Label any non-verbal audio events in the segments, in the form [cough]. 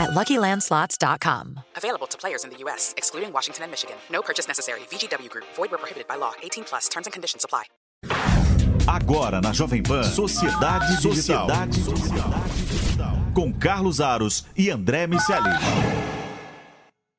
at LuckyLandSlots.com. Available to players in the U.S., excluding Washington and Michigan. No purchase necessary. VGW Group. Void where prohibited by law. 18 plus. Terms and conditions apply. Agora na Jovem Pan, Sociedade Digital. Sociedade Digital. Com Carlos Aros e André Miceli.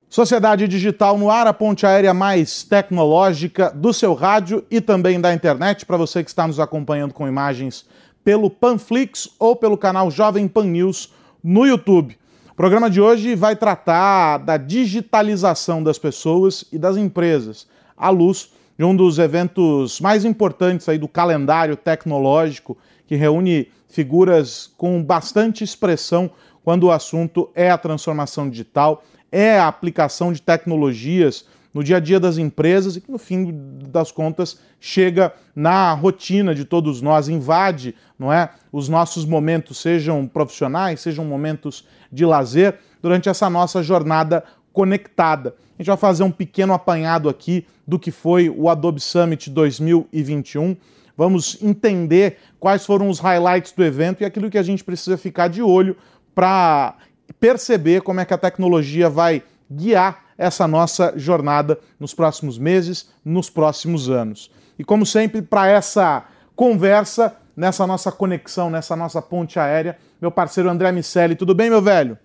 Sociedade Digital no ar, a ponte aérea mais tecnológica do seu rádio e também da internet, para você que está nos acompanhando com imagens pelo Panflix ou pelo canal Jovem Pan News no YouTube. O programa de hoje vai tratar da digitalização das pessoas e das empresas, à luz de um dos eventos mais importantes aí do calendário tecnológico, que reúne figuras com bastante expressão quando o assunto é a transformação digital é a aplicação de tecnologias no dia a dia das empresas e que, no fim das contas, chega na rotina de todos nós, invade não é, os nossos momentos, sejam profissionais, sejam momentos de lazer, durante essa nossa jornada conectada. A gente vai fazer um pequeno apanhado aqui do que foi o Adobe Summit 2021. Vamos entender quais foram os highlights do evento e aquilo que a gente precisa ficar de olho para perceber como é que a tecnologia vai guiar essa nossa jornada nos próximos meses, nos próximos anos. E como sempre, para essa conversa, nessa nossa conexão, nessa nossa ponte aérea, meu parceiro André Miceli. Tudo bem, meu velho?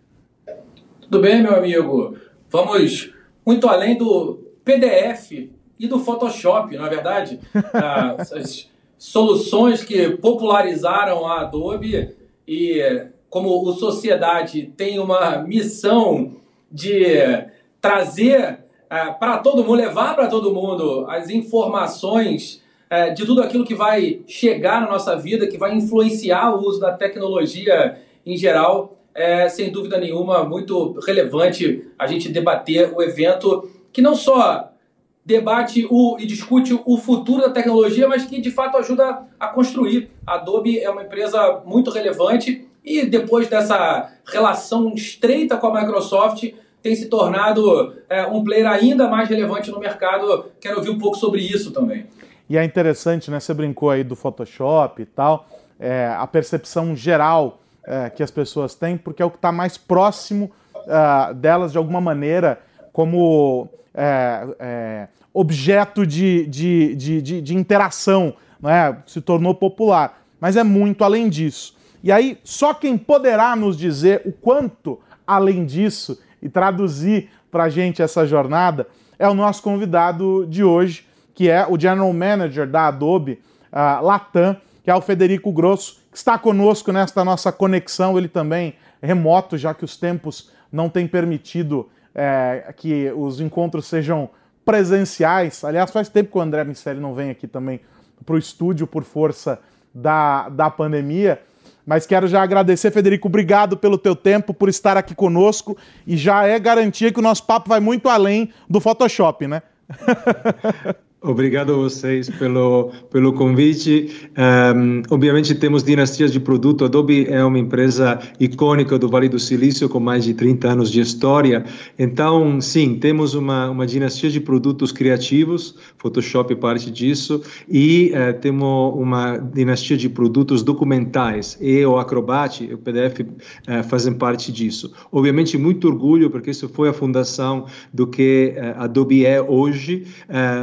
Tudo bem, meu amigo. Vamos muito além do PDF e do Photoshop, não é verdade? [laughs] As soluções que popularizaram a Adobe e como o Sociedade tem uma missão de trazer é, para todo mundo, levar para todo mundo as informações é, de tudo aquilo que vai chegar na nossa vida, que vai influenciar o uso da tecnologia em geral, é sem dúvida nenhuma muito relevante a gente debater o evento que não só debate o, e discute o futuro da tecnologia, mas que de fato ajuda a construir. A Adobe é uma empresa muito relevante e depois dessa relação estreita com a Microsoft, tem se tornado é, um player ainda mais relevante no mercado. Quero ouvir um pouco sobre isso também. E é interessante, né? Você brincou aí do Photoshop e tal, é, a percepção geral é, que as pessoas têm, porque é o que está mais próximo é, delas de alguma maneira, como é, é, objeto de, de, de, de, de interação, né? se tornou popular. Mas é muito além disso. E aí, só quem poderá nos dizer o quanto além disso e traduzir para a gente essa jornada é o nosso convidado de hoje, que é o General Manager da Adobe uh, Latam, que é o Federico Grosso, que está conosco nesta nossa conexão, ele também remoto, já que os tempos não têm permitido é, que os encontros sejam presenciais. Aliás, faz tempo que o André Miceli não vem aqui também para o estúdio por força da, da pandemia. Mas quero já agradecer, Federico, obrigado pelo teu tempo, por estar aqui conosco e já é garantia que o nosso papo vai muito além do Photoshop, né? [laughs] Obrigado a vocês pelo, pelo convite. Um, obviamente temos dinastias de produto. Adobe é uma empresa icônica do Vale do Silício com mais de 30 anos de história. Então, sim, temos uma, uma dinastia de produtos criativos, Photoshop é parte disso, e uh, temos uma dinastia de produtos documentais, e o Acrobat, o PDF, uh, fazem parte disso. Obviamente, muito orgulho, porque isso foi a fundação do que uh, Adobe é hoje,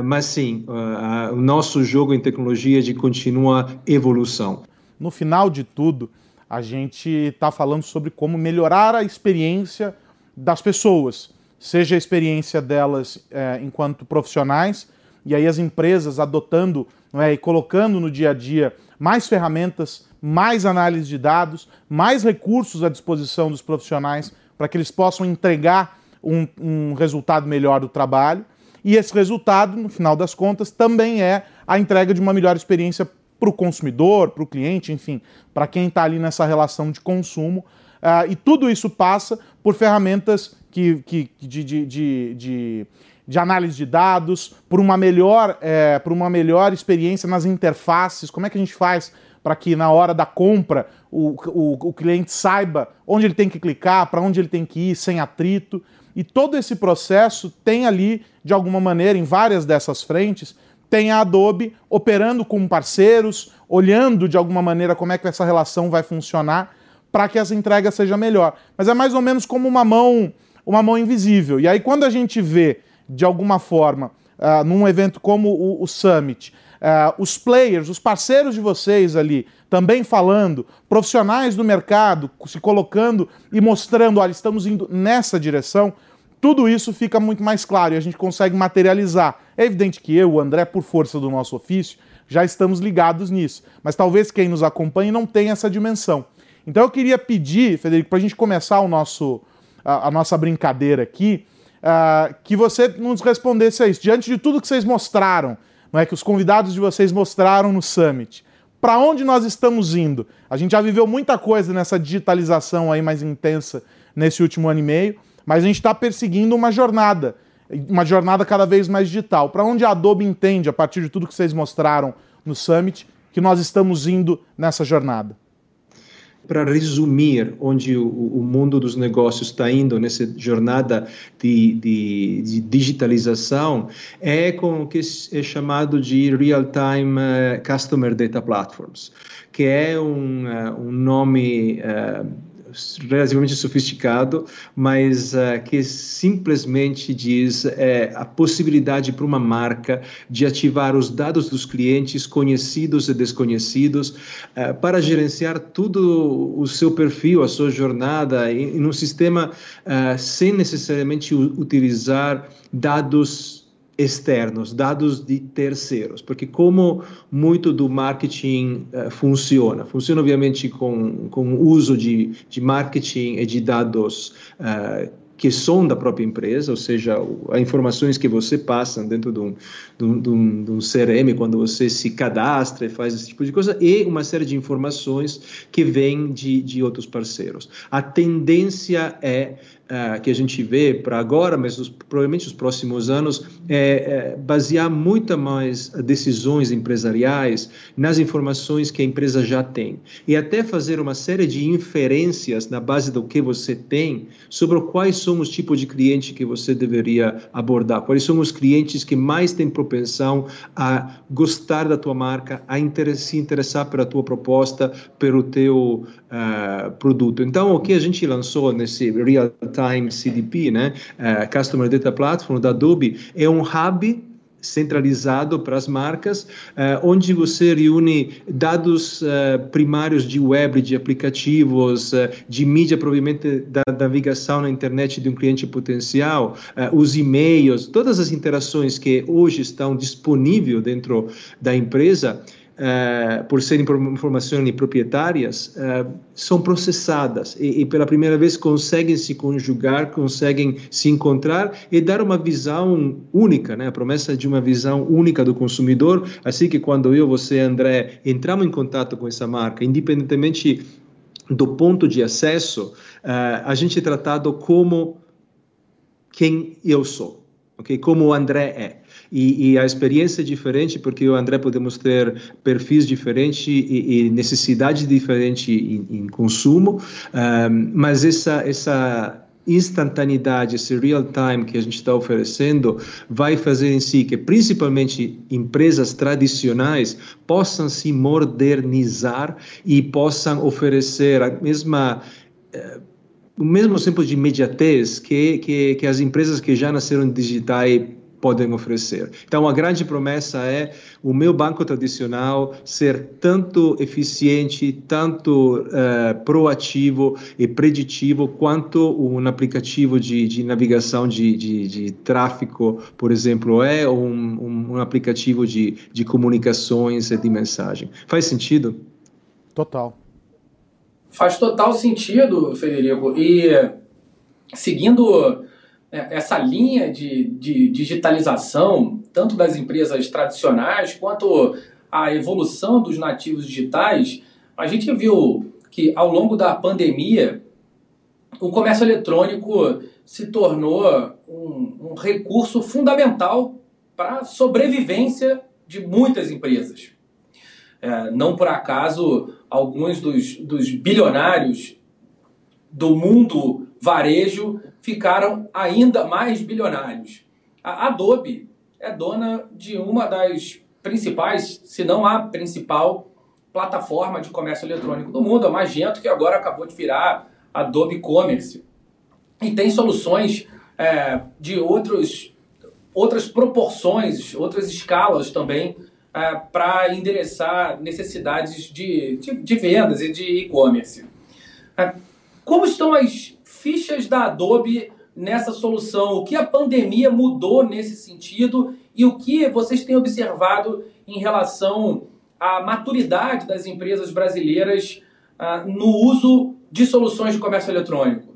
mas sim, sim, uh, o nosso jogo em tecnologia de contínua evolução. No final de tudo, a gente está falando sobre como melhorar a experiência das pessoas, seja a experiência delas é, enquanto profissionais, e aí as empresas adotando é, e colocando no dia a dia mais ferramentas, mais análise de dados, mais recursos à disposição dos profissionais para que eles possam entregar um, um resultado melhor do trabalho e esse resultado, no final das contas, também é a entrega de uma melhor experiência para o consumidor, para o cliente, enfim, para quem está ali nessa relação de consumo. Uh, e tudo isso passa por ferramentas que, que, de, de, de, de de análise de dados, por uma melhor, é, por uma melhor experiência nas interfaces? Como é que a gente faz para que na hora da compra o, o, o cliente saiba onde ele tem que clicar, para onde ele tem que ir, sem atrito? E todo esse processo tem ali, de alguma maneira, em várias dessas frentes, tem a Adobe operando com parceiros, olhando de alguma maneira como é que essa relação vai funcionar para que essa entrega seja melhor. Mas é mais ou menos como uma mão, uma mão invisível. E aí quando a gente vê de alguma forma uh, num evento como o, o Summit, uh, os players, os parceiros de vocês ali também falando, profissionais do mercado se colocando e mostrando, olha, estamos indo nessa direção, tudo isso fica muito mais claro e a gente consegue materializar. É evidente que eu, o André, por força do nosso ofício, já estamos ligados nisso, mas talvez quem nos acompanhe não tenha essa dimensão. Então eu queria pedir, Federico, para a gente começar o nosso, a, a nossa brincadeira aqui, uh, que você nos respondesse a isso. Diante de tudo que vocês mostraram, não é que os convidados de vocês mostraram no Summit, para onde nós estamos indo? A gente já viveu muita coisa nessa digitalização aí mais intensa nesse último ano e meio, mas a gente está perseguindo uma jornada, uma jornada cada vez mais digital. Para onde a Adobe entende, a partir de tudo que vocês mostraram no Summit, que nós estamos indo nessa jornada? Para resumir onde o, o, mundo dos negócios está indo nessa jornada de, de, de, digitalização, é com o que é chamado de Real-Time uh, Customer Data Platforms, que é um, uh, um nome uh, relativamente sofisticado, mas uh, que simplesmente diz é, a possibilidade para uma marca de ativar os dados dos clientes conhecidos e desconhecidos uh, para gerenciar tudo o seu perfil, a sua jornada em, em um sistema uh, sem necessariamente utilizar dados externos, dados de terceiros, porque como muito do marketing uh, funciona, funciona obviamente com, com o uso de, de marketing e de dados uh, que são da própria empresa, ou seja, as informações que você passa dentro de um, de, um, de, um, de um, CRM, quando você se cadastra e faz esse tipo de coisa, e uma série de informações que vêm de, de outros parceiros. A tendência é uh, que a gente vê para agora, mas os, provavelmente os próximos anos, é, é, basear muito mais decisões empresariais nas informações que a empresa já tem e até fazer uma série de inferências na base do que você tem sobre quais são os tipos de cliente que você deveria abordar, quais são os clientes que mais têm propensão a gostar da tua marca, a inter se interessar pela tua proposta, pelo teu uh, produto. Então, o que a gente lançou nesse Real Time CDP, né, uh, Customer Data Platform da Adobe, é um hub centralizado para as marcas, uh, onde você reúne dados uh, primários de web, de aplicativos, uh, de mídia, provavelmente da, da, navegação na internet de um cliente potencial, os e-mails, todas as interações que hoje estão disponíveis dentro da empresa uh, por serem informações proprietárias, uh, são processadas e, pela primeira vez conseguem se conjugar, conseguem se encontrar e dar uma visão única, né? a promessa de uma visão única do consumidor. Assim que quando eu, você, André, entramos em contato com essa marca, independentemente do ponto de acesso, uh, a gente é tratado como quem eu sou, ok? Como o André é e, e, a experiência é diferente porque o André podemos ter perfis diferentes e, e necessidades diferentes em, em consumo, um, mas essa essa instantaneidade, esse real time que a gente está oferecendo, vai fazer em si que, principalmente empresas tradicionais, possam se modernizar e possam oferecer a mesma eh, o mesmo tempo de imediatez que, que, que as empresas que já nasceram digitais podem oferecer. Então, a grande promessa é o meu banco tradicional ser tanto eficiente, tanto uh, proativo e preditivo quanto um aplicativo de, de navegação de, de, de, tráfego, por exemplo, é ou um, um, aplicativo de, de comunicações e de mensagem. Faz sentido? Total. Faz total sentido, Federico. E seguindo é, essa linha de, de digitalização, tanto das empresas tradicionais quanto a evolução dos nativos digitais, a gente viu que ao longo da pandemia o comércio eletrônico se tornou um, um recurso fundamental para a sobrevivência de muitas empresas. É, não por acaso, alguns dos, dos bilionários do mundo varejo ficaram ainda mais bilionários. A Adobe é dona de uma das principais, se não a principal, plataforma de comércio eletrônico do mundo, a Magento, que agora acabou de virar Adobe Commerce. E tem soluções é, de outros, outras proporções, outras escalas também, é, para endereçar necessidades de, de, de, vendas e de e-commerce. É, como estão as fichas da Adobe nessa solução? O que a pandemia mudou nesse sentido e o que vocês têm observado em relação à maturidade das empresas brasileiras uh, no uso de soluções de comércio eletrônico?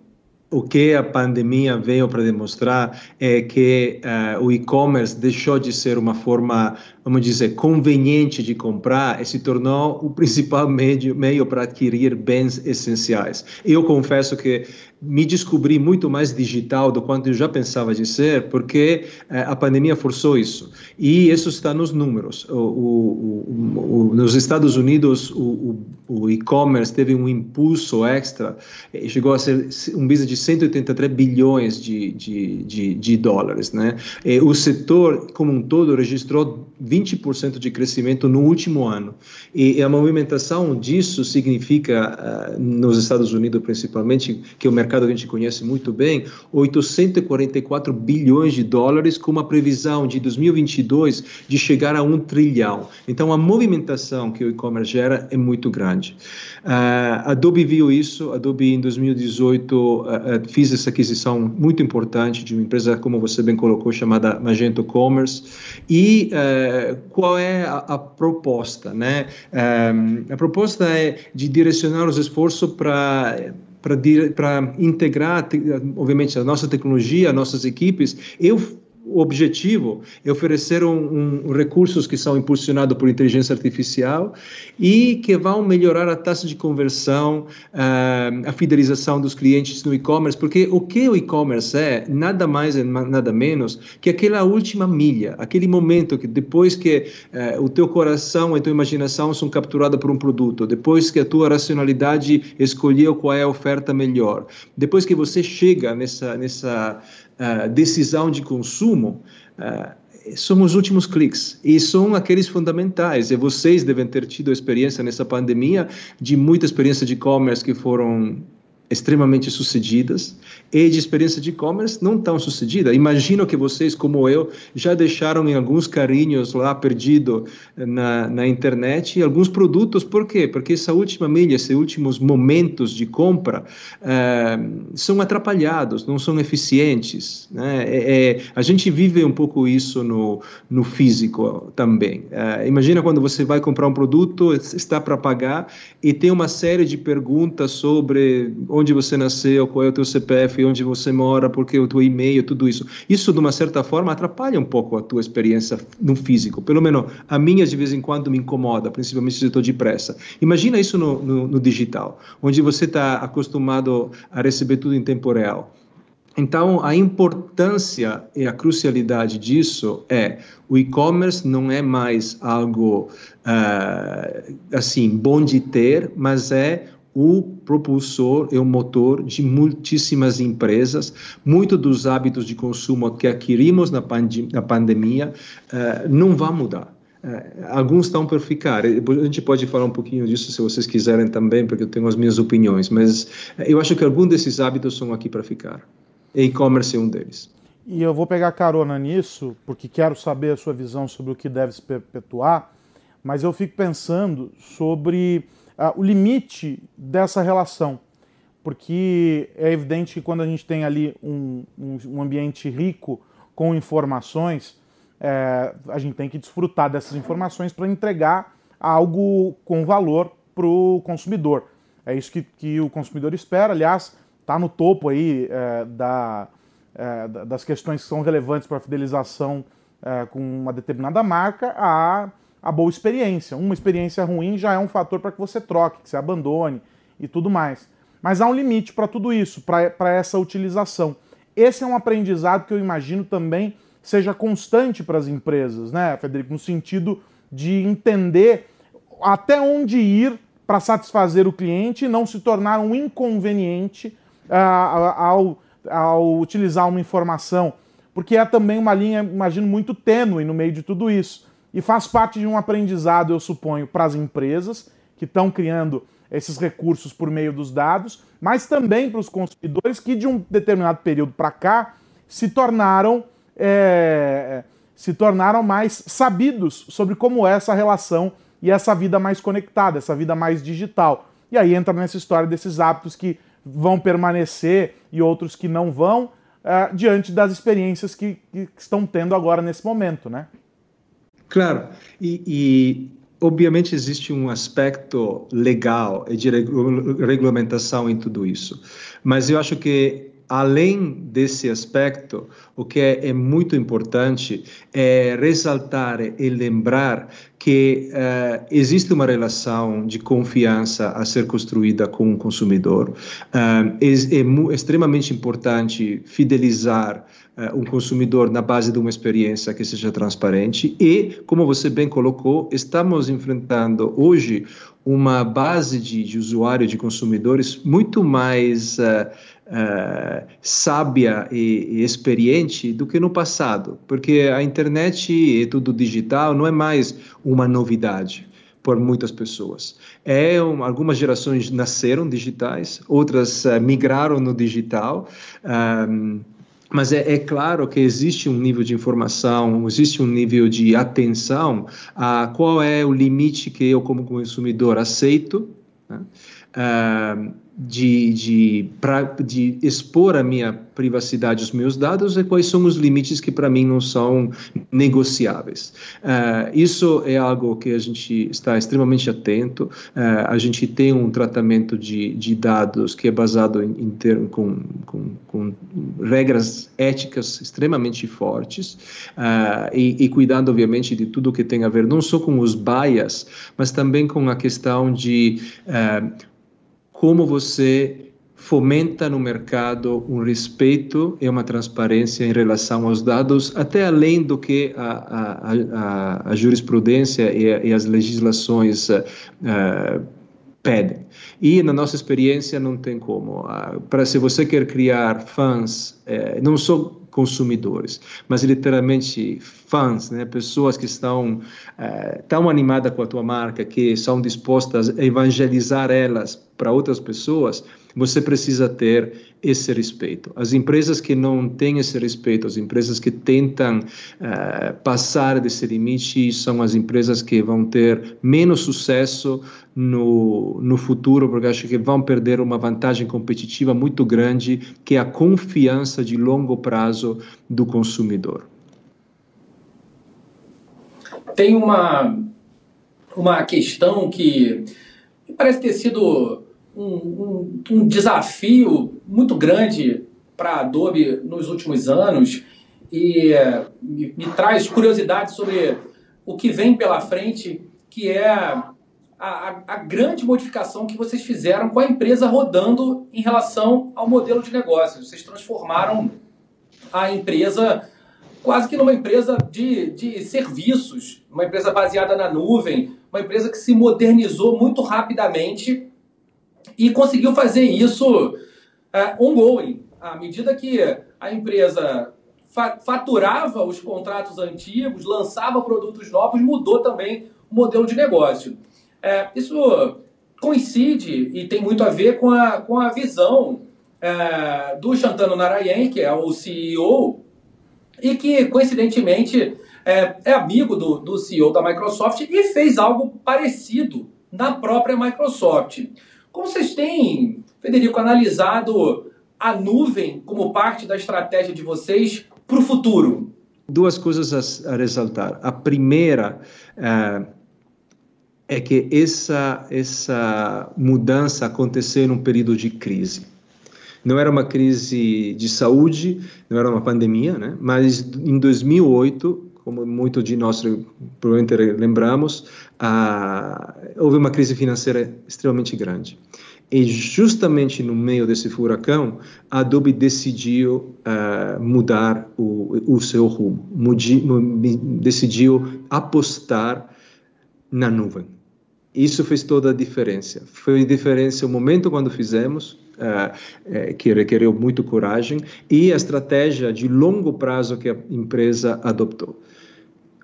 O que a pandemia veio para demonstrar é que uh, o e-commerce deixou de ser uma forma vamos dizer, conveniente de comprar e se tornou o principal [laughs] meio, meio para adquirir bens essenciais. Eu confesso que me descobri muito mais digital do quanto eu já pensava de ser, porque eh, a pandemia forçou isso. E isso está nos números. O, o, o, nos Estados Unidos, o, e-commerce teve um impulso extra, e chegou a ser um business de 183 bilhões de, de, de, de dólares. Né? E o setor, como um todo, registrou 20 20% de crescimento no último ano. E a movimentação disso significa, uh, nos Estados Unidos principalmente, que o mercado que a gente conhece muito bem, 844 bilhões de dólares, com uma previsão de 2022 de chegar a um trilhão. Então, a movimentação que o e-commerce gera é muito grande. Uh, Adobe viu isso, Adobe em 2018 uh, uh, fez essa aquisição muito importante de uma empresa, como você bem colocou, chamada Magento Commerce, e uh, qual é a, a proposta, né? Um, a proposta é de direcionar os esforços para para integrar, obviamente, a nossa tecnologia, as nossas equipes. Eu o objetivo é oferecer um, um, recursos que são impulsionados por inteligência artificial e que vão melhorar a taxa de conversão, uh, a fidelização dos clientes no e-commerce, porque o que o e-commerce é, nada mais e nada menos que aquela última milha, aquele momento que depois que uh, o teu coração e a tua imaginação são capturadas por um produto, depois que a tua racionalidade escolheu qual é a oferta melhor, depois que você chega nessa, nessa uh, decisão de consumo, uh, são os últimos cliques e são aqueles fundamentais. E vocês devem ter tido experiência nessa pandemia de muita experiência de e-commerce que foram extremamente sucedidas e de experiência de e-commerce não tão sucedida. Imagino que vocês, como eu, já deixaram em alguns carinhos lá perdido na, na internet alguns produtos. Por quê? Porque essa última milha, esses últimos momentos de compra eh, são atrapalhados, não são eficientes. Né? É, é, a gente vive um pouco isso no, no físico também. Eh, imagina quando você vai comprar um produto, está para pagar e tem uma série de perguntas sobre onde você nasceu, qual é o teu CPF, onde você mora, porque o teu e-mail, tudo isso. Isso, de uma certa forma, atrapalha um pouco a tua experiência no físico. Pelo menos a minha, de vez em quando, me incomoda, principalmente se eu estou depressa. Imagina isso no, no, no digital, onde você está acostumado a receber tudo em tempo real. Então, a importância e a crucialidade disso é o e-commerce não é mais algo uh, assim bom de ter, mas é o propulsor e o motor de muitíssimas empresas. Muito dos hábitos de consumo que adquirimos na, na pandemia uh, não vão mudar. Uh, alguns estão por ficar. A gente pode falar um pouquinho disso se vocês quiserem também, porque eu tenho as minhas opiniões, mas uh, eu acho que alguns desses hábitos são aqui para ficar. E-commerce é um deles. E eu vou pegar carona nisso, porque quero saber a sua visão sobre o que deve se perpetuar, mas eu fico pensando sobre o limite dessa relação. Porque é evidente que quando a gente tem ali um, um, um ambiente rico com informações, é, a gente tem que desfrutar dessas informações para entregar algo com valor para o consumidor. É isso que, que o consumidor espera, aliás, está no topo aí é, da, é, das questões que são relevantes para a fidelização é, com uma determinada marca, a a boa experiência. Uma experiência ruim já é um fator para que você troque, que você abandone e tudo mais. Mas há um limite para tudo isso, para essa utilização. esse é um aprendizado que eu imagino também seja constante para as empresas, né, Federico? No sentido de entender até onde ir para satisfazer o cliente e não se tornar um inconveniente uh, ao, ao utilizar uma informação. Porque é também uma linha, imagino, muito tênue no meio de tudo isso. E faz parte de um aprendizado, eu suponho, para as empresas que estão criando esses recursos por meio dos dados, mas também para os consumidores que de um determinado período para cá se tornaram é, se tornaram mais sabidos sobre como é essa relação e essa vida mais conectada, essa vida mais digital. E aí entra nessa história desses hábitos que vão permanecer e outros que não vão, uh, diante das experiências que, que, estão tendo agora nesse momento, né? Claro, e, e obviamente existe um aspecto legal e de regulamentação em tudo isso, mas eu acho que além desse aspecto, o que é, é, muito importante é ressaltar e lembrar que uh, existe uma relação de confiança a ser construída com o consumidor. Uh, é, é extremamente importante fidelizar uh, um consumidor na base de uma experiência que seja transparente e, como você bem colocou, estamos enfrentando hoje uma base de, de usuário, de consumidores muito mais uh, sábia e, e, experiente do que no passado, porque a internet e tudo digital não é mais uma novidade por muitas pessoas. É um, algumas gerações nasceram digitais, outras uh, migraram no digital. Um, mas é, é, claro que existe um nível de informação, existe um nível de atenção a qual é o limite que eu, como consumidor, aceito. Né? Uh, de, de, pra, de expor a minha privacidade, os meus dados, e quais são os limites que para mim não são negociáveis. Uh, isso é algo que a gente está extremamente atento. Uh, a gente tem um tratamento de, de dados que é baseado em, em ter, com, com, com, regras éticas extremamente fortes uh, e, e, cuidando, obviamente, de tudo que tem a ver não só com os bias, mas também com a questão de como você fomenta no mercado um respeito e uma transparência em relação aos dados, até além do que a, a, a, a jurisprudência e, e, as legislações uh, pedem. E na nossa experiência não tem como. Uh, para se você quer criar fãs, uh, não só consumidores, mas literalmente fãs, né? pessoas que estão uh, tão animadas com a tua marca que são dispostas a evangelizar elas para outras pessoas, você precisa ter esse respeito. As empresas que não têm esse respeito, as empresas que tentam uh, passar desse limite, são as empresas que vão ter menos sucesso no, no futuro, porque acho que vão perder uma vantagem competitiva muito grande, que é a confiança de longo prazo do consumidor. Tem uma, uma questão que parece ter sido um, um, um desafio muito grande para a Adobe nos últimos anos e é, me, me, traz curiosidade sobre o que vem pela frente, que é a, a, grande modificação que vocês fizeram com a empresa rodando em relação ao modelo de negócio. Vocês transformaram a empresa quase que numa empresa de, de serviços, uma empresa baseada na nuvem, uma empresa que se modernizou muito rapidamente e conseguiu fazer isso uh, ongoing. À medida que a empresa fa faturava os contratos antigos, lançava produtos novos, mudou também o modelo de negócio. É, isso coincide e tem muito a ver com a, com a visão é, do Shantanu Narayan, que é o CEO, e que, coincidentemente, é, é amigo do, do CEO da Microsoft e fez algo parecido na própria Microsoft. Como vocês têm, Federico, analisado a nuvem como parte da estratégia de vocês para o futuro? Duas coisas a, ressaltar. A primeira é, é que essa, essa mudança aconteceu num período de crise. Não era uma crise de saúde, não era uma pandemia, né? mas em 2008 como muito de nós provavelmente lembramos, houve uma crise financeira extremamente grande. E justamente no meio desse furacão, a Adobe decidiu uh, mudar o, o seu rumo, mudi, decidiu apostar na nuvem. Isso fez toda a diferença. Foi diferença o momento quando fizemos, uh, que requereu muito coragem, e a estratégia de longo prazo que a empresa adotou.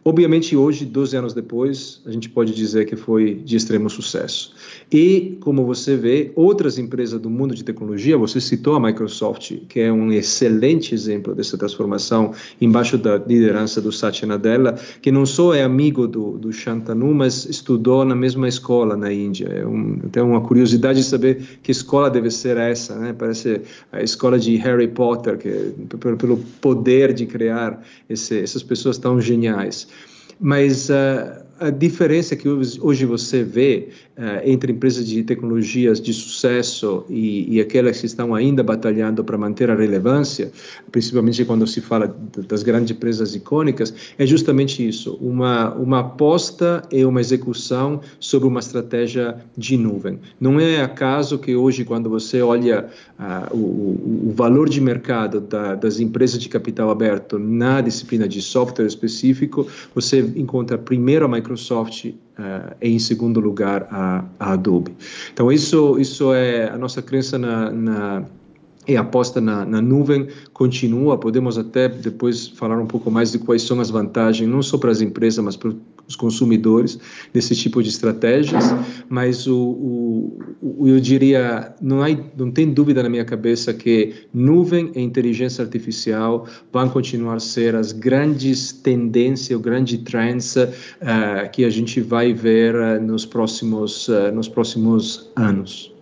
Obviamente, hoje, 12 anos depois, a gente pode dizer que foi de extremo sucesso. E, como você vê, outras empresas do mundo de tecnologia, você citou a Microsoft, que é um excelente exemplo dessa transformação embaixo da liderança do Satya Nadella, que não só é amigo do, do Shantanu, mas estudou na mesma escola na Índia. É um, tem uma curiosidade de saber que escola deve ser essa, né? Parece a escola de Harry Potter, que pelo poder de criar esse, essas pessoas tão geniais. Mas uh, a diferença que hoje você vê uh, entre empresas de tecnologias de sucesso e, e, aquelas que estão ainda batalhando para manter a relevância, principalmente quando se fala das grandes empresas icônicas, é justamente isso: uma, uma aposta e uma execução sobre uma estratégia de nuvem. Não é acaso que hoje, quando você olha uh, o, o, valor de mercado da, das empresas de capital aberto na disciplina de software específico, você encontra primeiro a Microsoft uh, e, em segundo lugar, a, a, Adobe. Então, isso, isso é a nossa crença na, na e a aposta na, na, nuvem continua. Podemos até depois falar um pouco mais de quais são as vantagens, não só para as empresas, mas para os consumidores desse tipo de estratégias. Mas o, o, o, eu diria, não, há, não tem dúvida na minha cabeça que nuvem e inteligência artificial vão continuar a ser as grandes tendências, os grandes trends uh, que a gente vai ver uh, nos próximos uh, nos próximos anos.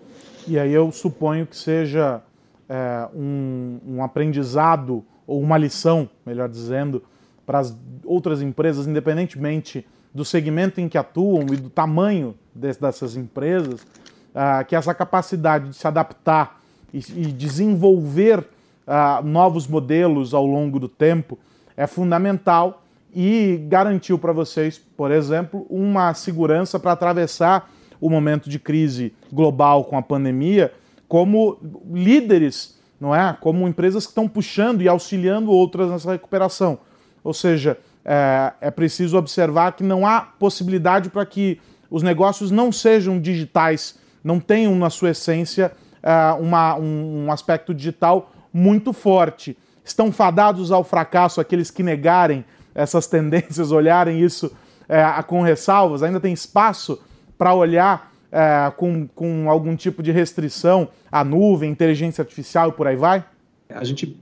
E aí eu suponho que seja é, um, um aprendizado ou uma lição, melhor dizendo, para as outras empresas, independentemente do segmento em que atuam e do tamanho dessas empresas, uh, que essa capacidade de se adaptar e, desenvolver uh, novos modelos ao longo do tempo é fundamental e garantiu para vocês, por exemplo, uma segurança para atravessar o momento de crise global com a pandemia como líderes, não é? Como empresas que estão puxando e auxiliando outras nessa recuperação. Ou seja, é, é preciso observar que não há possibilidade para que os negócios não sejam digitais, não tenham na sua essência é, uma, um, um aspecto digital muito forte. Estão fadados ao fracasso aqueles que negarem essas tendências, [laughs] olharem isso é, com ressalvas? Ainda tem espaço para olhar é, com, com algum tipo de restrição à nuvem, inteligência artificial e por aí vai? A gente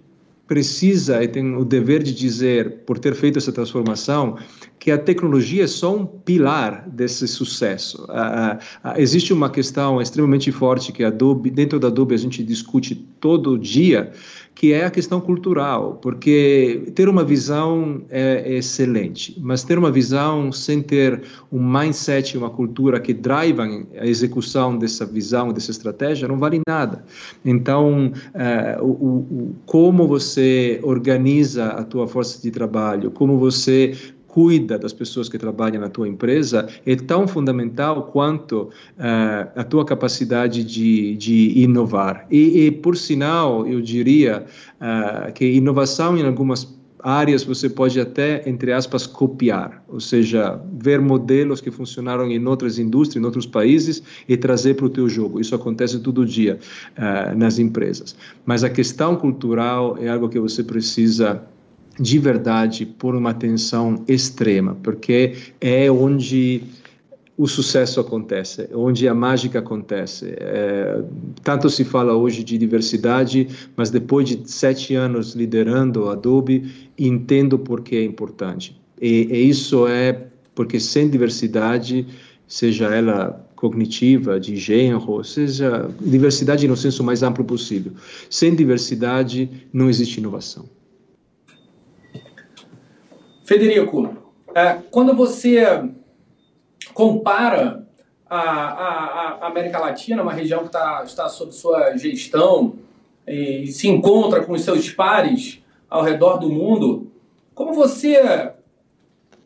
precisa e tem o dever de dizer, por ter feito essa transformação, que a tecnologia é só um pilar desse sucesso. Uh, uh, existe uma questão extremamente forte que Adobe, dentro da Adobe a gente discute todo dia, que é a questão cultural, porque ter uma visão é, é excelente, mas ter uma visão sem ter um mindset, uma cultura que drivam a execução dessa visão, dessa estratégia, não vale nada. Então, uh, o, o, como você organiza a tua força de trabalho, como você cuida das pessoas que trabalham na tua empresa é tão fundamental quanto uh, a tua capacidade de, de inovar. E, e, por sinal, eu diria uh, que inovação em algumas áreas você pode até, entre aspas, copiar, ou seja, ver modelos que funcionaram em outras indústrias, em outros países e trazer para o teu jogo. Isso acontece todo dia uh, nas empresas. Mas a questão cultural é algo que você precisa de verdade por uma atenção extrema, porque é onde o sucesso acontece, onde a mágica acontece. É, tanto se fala hoje de diversidade, mas depois de sete anos liderando a Adobe, entendo por que é importante. E, e isso é porque sem diversidade, seja ela cognitiva, de gênero, seja diversidade no senso mais amplo possível, sem diversidade não existe inovação. Federico, é, quando você compara a, a, a, América Latina, uma região que está, está sob sua gestão, e se encontra com os seus pares ao redor do mundo, como você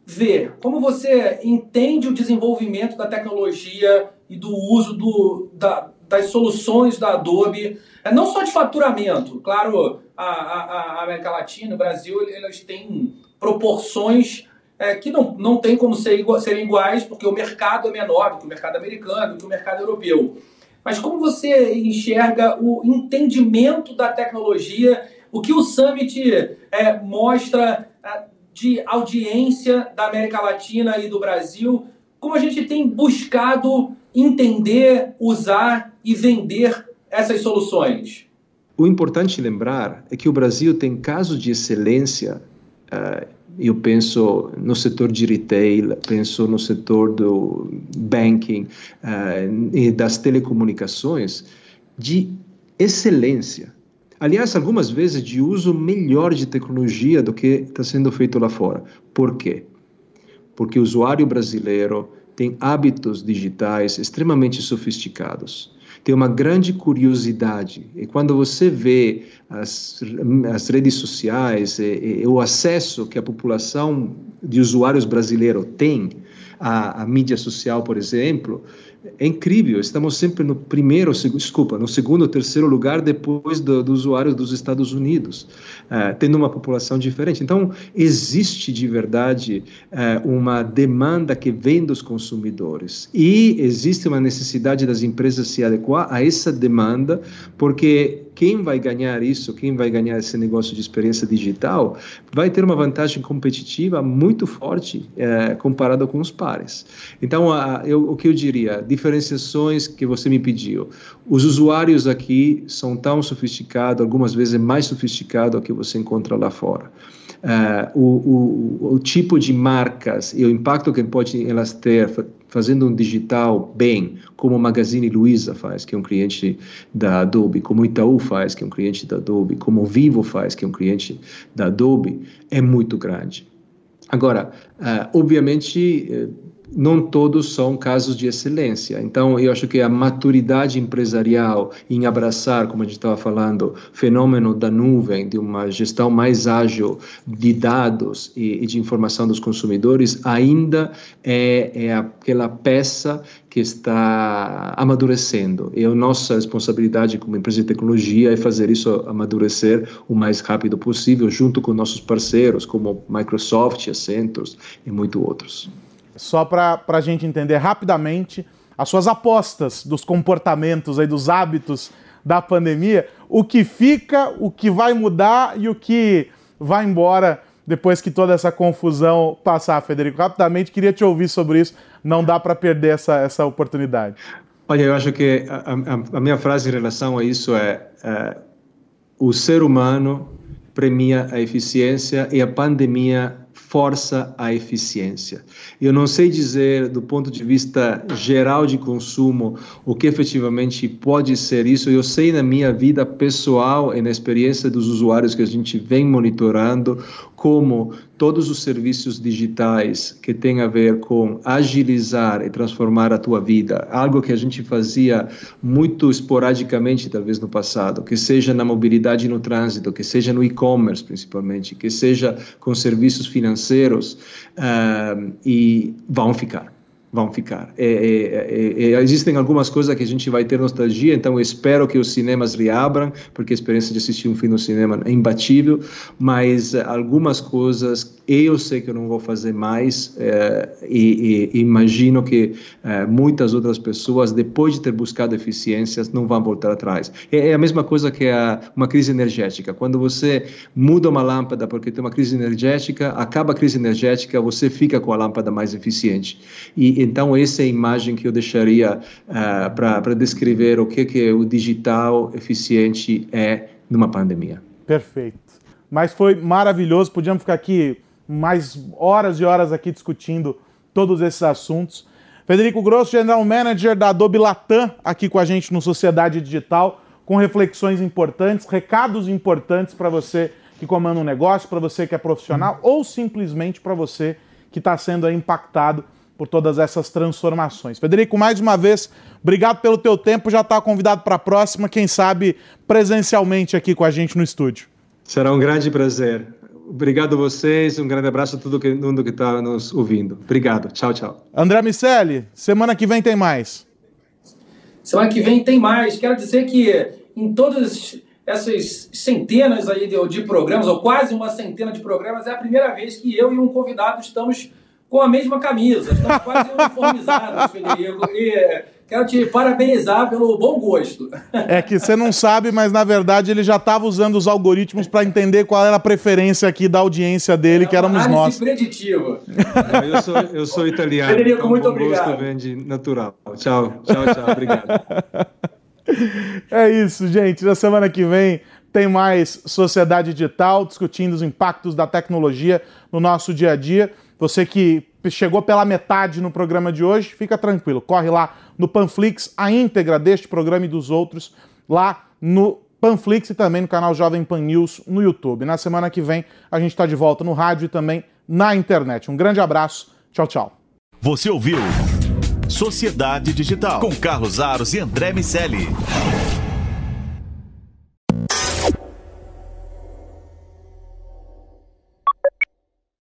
vê, como você entende o desenvolvimento da tecnologia e do uso do, da, das soluções da Adobe, é, não só de faturamento, claro, a, a, a América Latina, o Brasil, elas têm proporções é, que não, não tem como ser serem iguais, porque o mercado é menor do que o mercado americano, do que o mercado europeu. Mas como você enxerga o entendimento da tecnologia, o que o Summit é, mostra é, de audiência da América Latina e do Brasil, como a gente tem buscado entender, usar e vender essas soluções? O importante lembrar é que o Brasil tem casos de excelência eu penso no setor de retail, penso no setor do banking uh, e das telecomunicações de excelência. Aliás, algumas vezes de uso melhor de tecnologia do que está sendo feito lá fora. Por quê? Porque o usuário brasileiro tem hábitos digitais extremamente sofisticados tem uma grande curiosidade. E quando você vê as, as redes sociais e, e, o acesso que a população de usuários brasileiro tem à, à mídia social, por exemplo, é incrível. Estamos sempre no primeiro, desculpa, no segundo, terceiro lugar depois do, dos usuários dos Estados Unidos, uh, tendo uma população diferente. Então, existe de verdade uh, uma demanda que vem dos consumidores e existe uma necessidade das empresas se adequar a essa demanda, porque quem vai ganhar isso, quem vai ganhar esse negócio de experiência digital, vai ter uma vantagem competitiva muito forte é, comparado com os pares. Então, eu, o que eu diria, diferenciações que você me pediu. Os usuários aqui são tão sofisticados, algumas vezes mais sofisticados do que você encontra lá fora. Uh, o, o, o, tipo de marcas e o impacto que pode elas ter fazendo um digital bem, como o Magazine Luiza faz, que é um cliente da Adobe, como o Itaú faz, que é um cliente da Adobe, como o Vivo faz, que é um cliente da Adobe, é muito grande. Agora, uh, obviamente, uh, não todos são casos de excelência. Então, eu acho que a maturidade empresarial em abraçar, como a gente estava falando, fenômeno da nuvem, de uma gestão mais ágil de dados e, e de informação dos consumidores, ainda é, é aquela peça que está amadurecendo. E a nossa responsabilidade como empresa de tecnologia é fazer isso amadurecer o mais rápido possível, junto com nossos parceiros, como Microsoft, Accenture e muitos outros só para a gente entender rapidamente as suas apostas dos comportamentos aí, dos hábitos da pandemia, o que fica, o que vai mudar e o que vai embora depois que toda essa confusão passar, Federico. Rapidamente, queria te ouvir sobre isso, não dá para perder essa, essa oportunidade. Olha, eu acho que a, a, a minha frase em relação a isso é, é o ser humano premia a eficiência e a pandemia força a eficiência. Eu não sei dizer, do ponto de vista geral de consumo, o que efetivamente pode ser isso. Eu sei na minha vida pessoal e na experiência dos usuários que a gente vem monitorando, como todos os serviços digitais que têm a ver com agilizar e transformar a tua vida, algo que a gente fazia muito esporadicamente, talvez no passado, que seja na mobilidade no trânsito, que seja no e-commerce principalmente, que seja com serviços financeiros, uh, e vão ficar vão ficar. É, é, é, existem algumas coisas que a gente vai ter nostalgia, então espero que os cinemas reabram, porque a experiência de assistir um filme no cinema é imbatível, mas algumas coisas eu sei que eu não vou fazer mais é, e, e, imagino que é, muitas outras pessoas, depois de ter buscado eficiências, não vão voltar atrás. É, é a mesma coisa que a, uma crise energética. Quando você muda uma lâmpada porque tem uma crise energética, acaba a crise energética, você fica com a lâmpada mais eficiente. E então essa é a imagem que eu deixaria uh, para descrever o que, que o digital eficiente é numa pandemia. Perfeito. Mas foi maravilhoso, podíamos ficar aqui mais horas e horas aqui discutindo todos esses assuntos. Federico Grosso, General Manager da Adobe Latam, aqui com a gente no Sociedade Digital, com reflexões importantes, recados importantes para você que comanda um negócio, para você que é profissional ou simplesmente para você que está sendo impactado por todas essas transformações. Federico, mais uma vez, obrigado pelo teu tempo, já está convidado para a próxima, quem sabe presencialmente aqui com a gente no estúdio. Será um grande prazer. Obrigado a vocês, um grande abraço a todo mundo que está nos ouvindo. Obrigado, tchau, tchau. André Miceli, semana que vem tem mais. Semana que vem tem mais. Quero dizer que em todas essas centenas aí de, de programas, ou quase uma centena de programas, é a primeira vez que eu e um convidado estamos com a mesma camisa. Estamos quase [laughs] uniformizados, Federico. E quero te parabenizar pelo bom gosto. É que você não sabe, mas na verdade ele já estava usando os algoritmos para entender qual era a preferência aqui da audiência dele, é que éramos nós. preditiva. Eu sou, eu sou italiano. Federico, então muito obrigado. gosto vem de natural. Tchau, tchau, tchau. Obrigado. [laughs] É isso, gente. Na semana que vem tem mais Sociedade Digital discutindo os impactos da tecnologia no nosso dia a dia. Você que chegou pela metade no programa de hoje, fica tranquilo. Corre lá no Panflix, a íntegra deste programa e dos outros, lá no Panflix e também no canal Jovem Pan News no YouTube. Na semana que vem a gente está de volta no rádio e também na internet. Um grande abraço. Tchau, tchau. Você ouviu Sociedade Digital com Carlos Aros e André Miscelli.